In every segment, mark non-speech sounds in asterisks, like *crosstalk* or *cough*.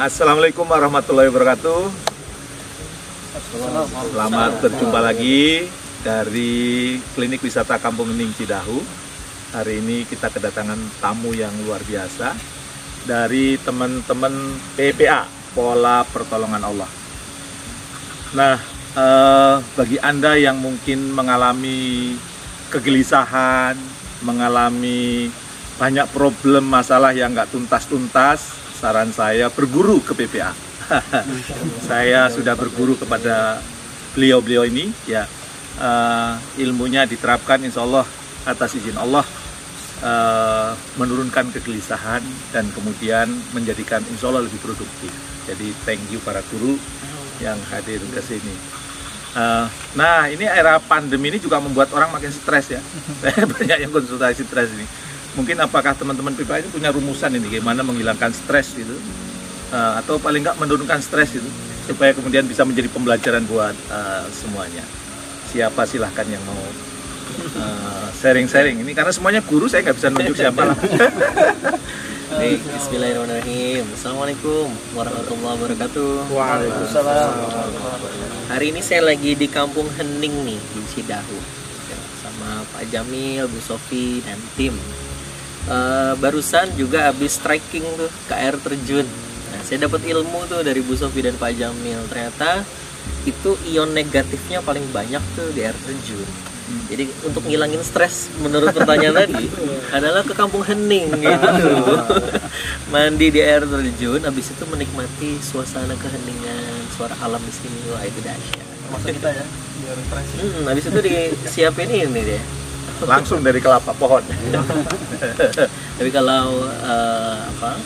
Assalamualaikum warahmatullahi wabarakatuh. Selamat berjumpa lagi dari Klinik Wisata Kampung Hening Cidahu. Hari ini kita kedatangan tamu yang luar biasa dari teman-teman PPA, Pola Pertolongan Allah. Nah, eh, bagi Anda yang mungkin mengalami kegelisahan, mengalami banyak problem masalah yang nggak tuntas-tuntas, saran saya berguru ke PPA. *laughs* saya sudah berguru kepada beliau-beliau ini, ya uh, ilmunya diterapkan, insya Allah atas izin Allah uh, menurunkan kegelisahan dan kemudian menjadikan insya Allah lebih produktif. Jadi thank you para guru yang hadir ke sini. Uh, nah ini era pandemi ini juga membuat orang makin stres ya. *laughs* Banyak yang konsultasi stres ini mungkin apakah teman-teman PPA ini punya rumusan ini gimana menghilangkan stres gitu uh, atau paling nggak menurunkan stres itu supaya kemudian bisa menjadi pembelajaran buat uh, semuanya. Siapa silahkan yang mau eh, sharing-sharing uh, ini? Karena semuanya guru saya nggak bisa nunjuk siapa lah. *laughs* Baik, Bismillahirrahmanirrahim. Assalamualaikum warahmatullahi wabarakatuh. Waalaikumsalam. Hari ini saya lagi di Kampung Hening nih di Cidahu. Sama Pak Jamil, Bu Sofi dan tim uh, barusan juga habis striking tuh ke air terjun. Nah saya dapat ilmu tuh dari Bu Sofi dan Pak Jamil. Ternyata itu ion negatifnya paling banyak tuh di air terjun. Hmm. jadi untuk ngilangin stres menurut pertanyaan tadi *laughs* adalah ke kampung hening *laughs* gitu. *laughs* Mandi di air terjun habis itu menikmati suasana keheningan suara alam di sini wah itu dahsyat maksud kita ya biar hmm, habis itu disiapin ini deh langsung dari kelapa pohon. *laughs* Tapi kalau uh, apa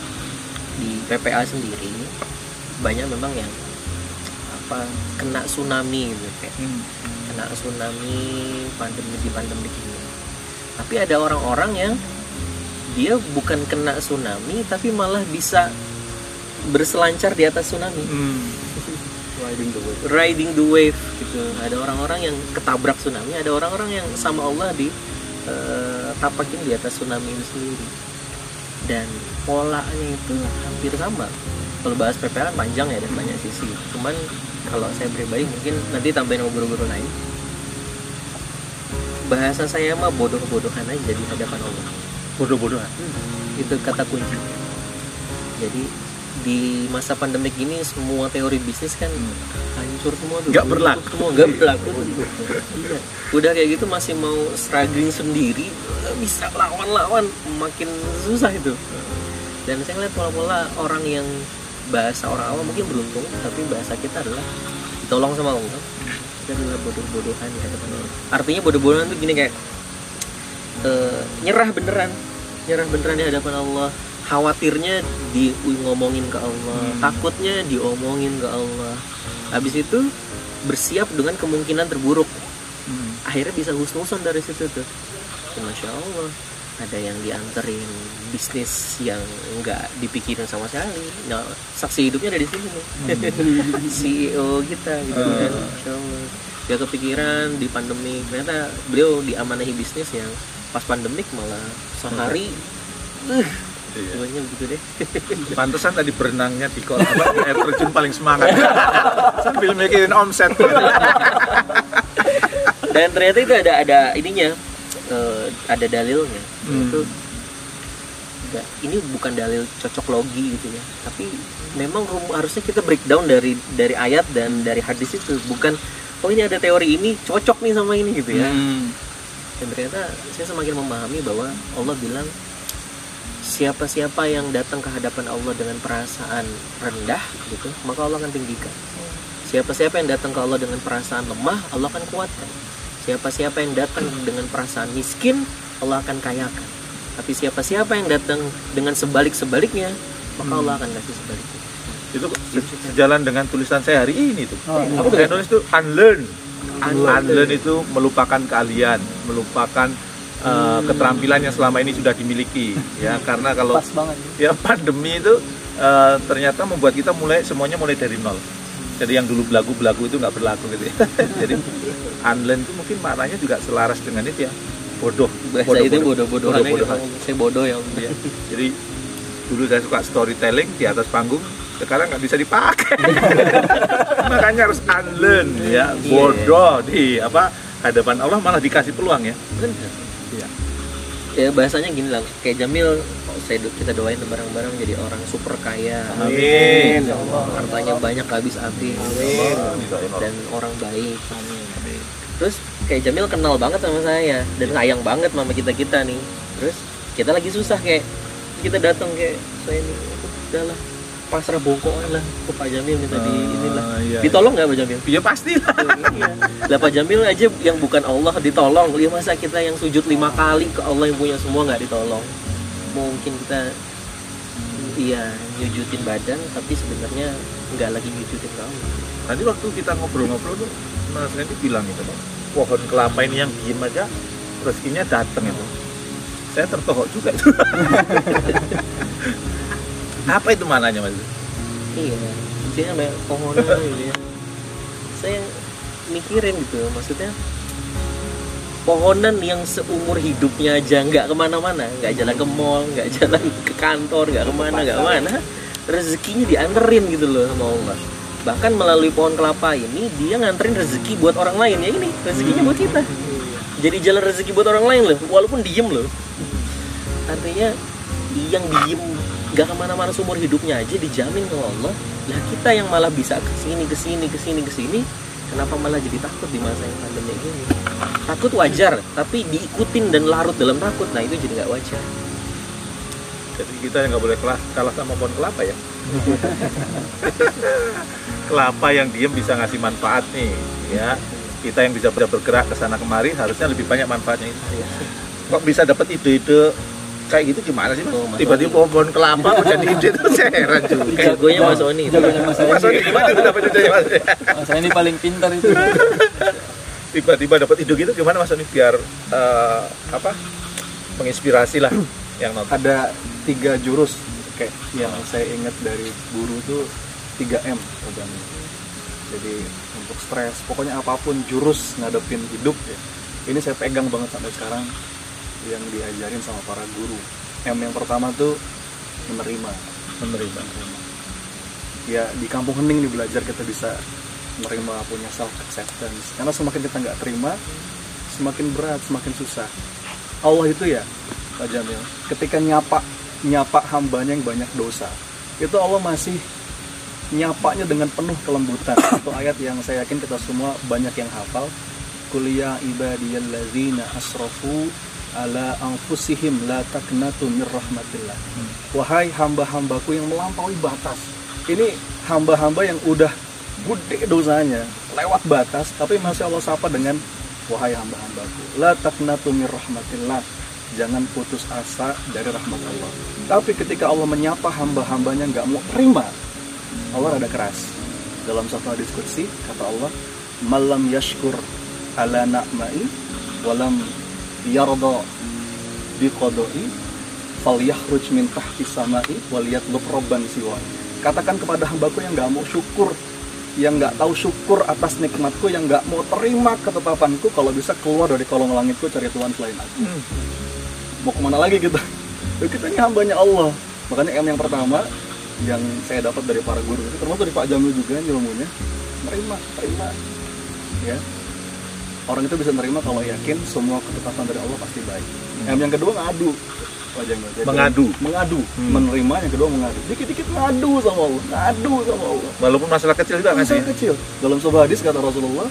di PPA sendiri banyak memang yang apa kena tsunami gitu kayak hmm. kena tsunami pandemi di pandemi ini. Tapi ada orang-orang yang dia bukan kena tsunami tapi malah bisa berselancar di atas tsunami. Hmm. Riding the wave. Riding the wave gitu. Ada orang-orang yang ketabrak tsunami, ada orang-orang yang sama Allah di uh, tapakin di atas tsunami itu sendiri. Dan polanya itu hampir sama. Kalau bahas PPL kan panjang ya dan banyak sisi. Cuman kalau saya pribadi mungkin nanti tambahin sama guru-guru lain. Bahasa saya mah bodoh-bodohan aja di hadapan Allah. Bodoh-bodohan. Hmm, itu kata kunci. Jadi di masa pandemik ini semua teori bisnis kan hancur semua tuh. Nggak berlaku. Semua nggak berlaku. iya. udah kayak gitu masih mau struggling sendiri bisa lawan-lawan makin susah itu. Dan saya lihat pola-pola orang yang bahasa orang awam mungkin beruntung tapi bahasa kita adalah ditolong sama Allah. Kita adalah bodoh-bodohan ya teman-teman. Artinya bodoh-bodohan tuh gini kayak uh, nyerah beneran. Nyerah beneran di hadapan Allah khawatirnya di ngomongin ke Allah hmm. takutnya diomongin ke Allah. Habis itu bersiap dengan kemungkinan terburuk. Hmm. akhirnya bisa husnuson dari situ tuh. Ya, masya Allah ada yang dianterin bisnis yang nggak dipikirin sama sekali. Nah saksi hidupnya ada di sini nih. Hmm. *laughs* CEO kita gitu uh. kan masya Allah. Dia kepikiran di pandemi. Ternyata beliau diamanahi bisnis yang pas pandemik malah sehari uh, Iya. gitu deh. *laughs* Pantesan tadi berenangnya di kolam air terjun paling semangat. Sambil mikirin omset. Dan ternyata itu ada ada ininya, uh, ada dalilnya. Hmm. Itu enggak, ini bukan dalil cocok logi gitu ya. Tapi memang harusnya kita breakdown dari dari ayat dan dari hadis itu, bukan oh ini ada teori ini cocok nih sama ini gitu ya. Hmm. Dan ternyata saya semakin memahami bahwa Allah bilang siapa-siapa yang datang ke hadapan Allah dengan perasaan rendah gitu maka Allah akan tinggikan. Siapa-siapa yang datang ke Allah dengan perasaan lemah Allah akan kuatkan. Siapa-siapa yang datang dengan perasaan miskin Allah akan kayakan. Tapi siapa-siapa yang datang dengan sebalik-sebaliknya maka hmm. Allah akan kasih sebaliknya. Itu sejalan dengan tulisan saya hari ini tuh. Oh, aku saya nulis tuh unlearn. Unlearn itu melupakan keahlian melupakan uh, keterampilan yang selama ini sudah dimiliki ya. *laughs* Karena kalau ya pandemi itu uh, ternyata membuat kita mulai semuanya mulai dari nol. Jadi yang dulu belagu-belagu itu nggak berlaku gitu ya. *laughs* jadi unlearn itu mungkin maknanya juga selaras dengan itu ya. Bodoh bahasa bodoh, itu bodoh-bodoh. bodoh, bodoh, bodoh, saya bodoh ya. ya jadi dulu saya suka storytelling di atas panggung sekarang nggak bisa dipakai. *laughs* Makanya harus unlearn ya. Bodoh di apa hadapan Allah malah dikasih peluang ya Iya. ya bahasanya gini lah. Kayak Jamil saya do- kita doain bareng-bareng jadi orang super kaya. Amin. Allah, hartanya banyak habis habis. Dan orang baik. Terus kayak Jamil kenal banget sama saya. Dan sayang banget sama kita kita nih. Terus kita lagi susah kayak kita datang kayak saya nih udahlah pasrah bongkok lah ke Pak Jamil minta di Ah, inilah iya. ditolong nggak Pak Jamil ya pasti lah *laughs* Iya. Lah Pak Jamil aja yang bukan Allah ditolong. Lihat masa kita yang sujud lima kali ke Allah yang punya semua nggak ditolong. Mungkin kita iya nyujutin badan tapi sebenarnya nggak lagi nyujutin kamu. Tadi waktu kita ngobrol-ngobrol tuh Mas Randy bilang Bang, pohon kelapa ini yang diem aja rezekinya datang itu. Saya tertohok juga itu. *laughs* Apa itu mananya Mas? Iya. Dia banyak pohonan gitu ya. Saya mikirin gitu maksudnya pohonan yang seumur hidupnya aja nggak ke mana-mana nggak jalan ke mall nggak jalan ke kantor nggak ke mana nggak ke mana rezekinya dianterin gitu loh sama Allah bahkan melalui pohon kelapa ini dia nganterin rezeki buat orang lain ya ini rezekinya buat kita jadi jalan rezeki buat orang lain loh walaupun diem loh artinya yang diem nggak ke mana-mana seumur hidupnya aja dijamin sama Allah lah kita yang malah bisa ke sini ke sini ke sini ke sini kenapa malah jadi takut di masa yang pandemi gini takut wajar tapi diikutin dan larut dalam takut nah itu jadi nggak wajar Jadi kita yang nggak boleh kalah, kalah sama pohon kelapa ya. *laughs* kelapa yang diem bisa ngasih manfaat nih, ya. Kita yang bisa ber- bergerak ke sana kemari harusnya lebih banyak manfaatnya itu. Kok bisa dapat ide-ide kayak gitu gimana sih mas? Oh, Tiba-tiba pohon, pohon kelapa kok jadi ide itu saya heran juga. *laughs* jagonya Mas Oni Jagonya Mas Mas Odi gimana tuh dapat ide mas? Mas ini paling pintar itu. *laughs* Tiba-tiba dapat ide gitu gimana mas Odi biar eh, apa menginspirasi lah yang nonton. ada tiga jurus kayak yang saya ingat dari guru tuh 3M programnya. Jadi untuk stres, pokoknya apa pun jurus ngadepin hidup ya. Ini saya pegang banget sampai sekarang yang diajarin sama para guru. M yang pertama tuh menerima. Menerima. Ya di kampung hening nih belajar kita bisa menerima punya self acceptance. Karena semakin kita nggak terima, semakin berat, semakin susah. Allah itu ya, Pak Jamil, ketika nyapa nyapa hambanya yang banyak dosa, itu Allah masih nyapanya dengan penuh kelembutan. *coughs* Itu ayat yang saya yakin kita semua banyak yang hafal. Kuliah ibadiyalladzina asrafu ala anfusihim la taknatu mir rahmatillah. Wahai hamba-hambaku yang melampaui batas. Ini hamba-hamba yang udah gede dosanya, lewat batas, tapi masih Allah sapa dengan wahai hamba-hambaku, la taknatu mir rahmatillah. Jangan putus asa dari rahmat Allah. Tapi ketika Allah menyapa hamba-hambanya nggak mau terima, Allah rada keras. Dalam satu hadis kursi kata Allah, "Malam yashkur ala na'mai walam yarda biqadai falyakhruj min tahti samai wal yatlub rabban siwa." Katakan kepada hambaku yang nggak mau syukur, yang nggak tahu syukur atas nikmatku, yang nggak mau terima ketetapanku, kalau bisa keluar dari kolong langitku cari Tuhan selain aku. Mau ke mana lagi kita? Ya, kita ini hambanya Allah. Makanya M yang pertama yang saya dapat dari para guru itu termasuk dari Pak Jamil juga ilmunya terima terima ya orang itu bisa nerima kalau yakin semua ketetapan dari Allah pasti baik. Yang yang kedua ngadu. Jadi, Mengadu. mengadu. Hmm. menerima yang kedua mengadu. Dikit-dikit ngadu sama Allah. Ngadu sama Allah. Walaupun masalah kecil juga nggak sih? Masalah kecil. Dalam sebuah hadis kata Rasulullah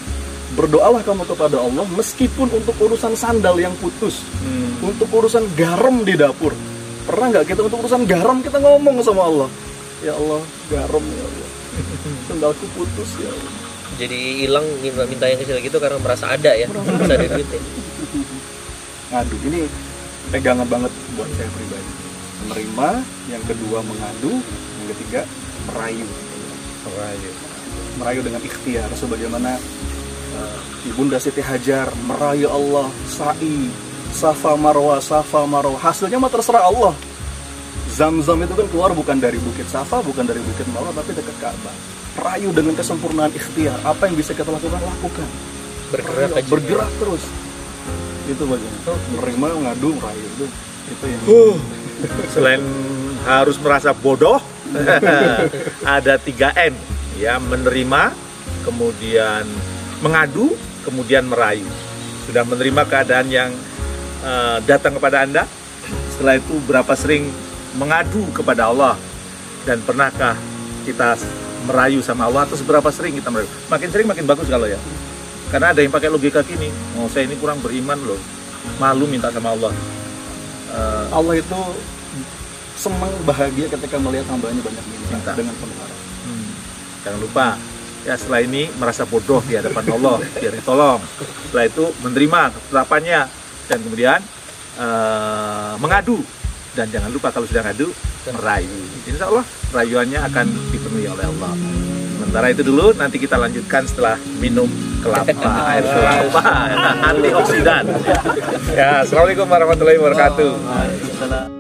berdoalah kamu kepada Allah meskipun untuk urusan sandal yang putus Hmm. untuk urusan garam di dapur. Pernah nggak kita untuk urusan garam kita ngomong sama Allah? Ya Allah garam ya Allah. *laughs* Sandalku putus ya Allah jadi hilang minta minta yang kecil gitu karena merasa ada ya merasa ada duitnya. Ngadu. Ini pegangan banget buat saya pribadi. Menerima yang kedua mengadu yang ketiga merayu. Merayu. Dengan ikhtiar sebagaimana uh, ibunda Siti Hajar merayu Allah sa'i safa marwa safa marwa. Hasilnya mah terserah Allah Zam-zam itu kan keluar bukan dari bukit Safa, bukan dari bukit Marwa, tapi dekat Ka'bah. Rayu dengan kesempurnaan ikhtiar. Apa yang bisa kita lakukan, lakukan. bergerak Rayu, aja bergerak terus. Itu bagian. Menerima, ngadu, merayu itu. Itu yang Selain harus merasa bodoh, *laughs* ada 3 M ya menerima kemudian mengadu kemudian merayu sudah menerima keadaan yang eh, datang kepada anda setelah itu berapa sering mengadu kepada Allah dan pernahkah kita merayu sama Allah atau seberapa sering kita merayu makin sering makin bagus kalau ya karena ada yang pakai logika gini oh saya ini kurang beriman loh malu minta sama Allah Eh, Allah itu senang bahagia ketika melihat hambanya banyak minta Minta. dengan penuh harap. Hmm. Jangan lupa ya setelah ini merasa bodoh di hadapan Allah biar ditolong. Setelah itu menerima ketetapannya dan kemudian eh, mengadu dan jangan lupa kalau sudah ngadu merayu. Insya Allah rayuannya akan dipenuhi oleh Allah. Sementara itu dulu nanti kita lanjutkan setelah minum kelapa air kelapa *laughs* antioksidan. Ya, assalamualaikum warahmatullahi wabarakatuh.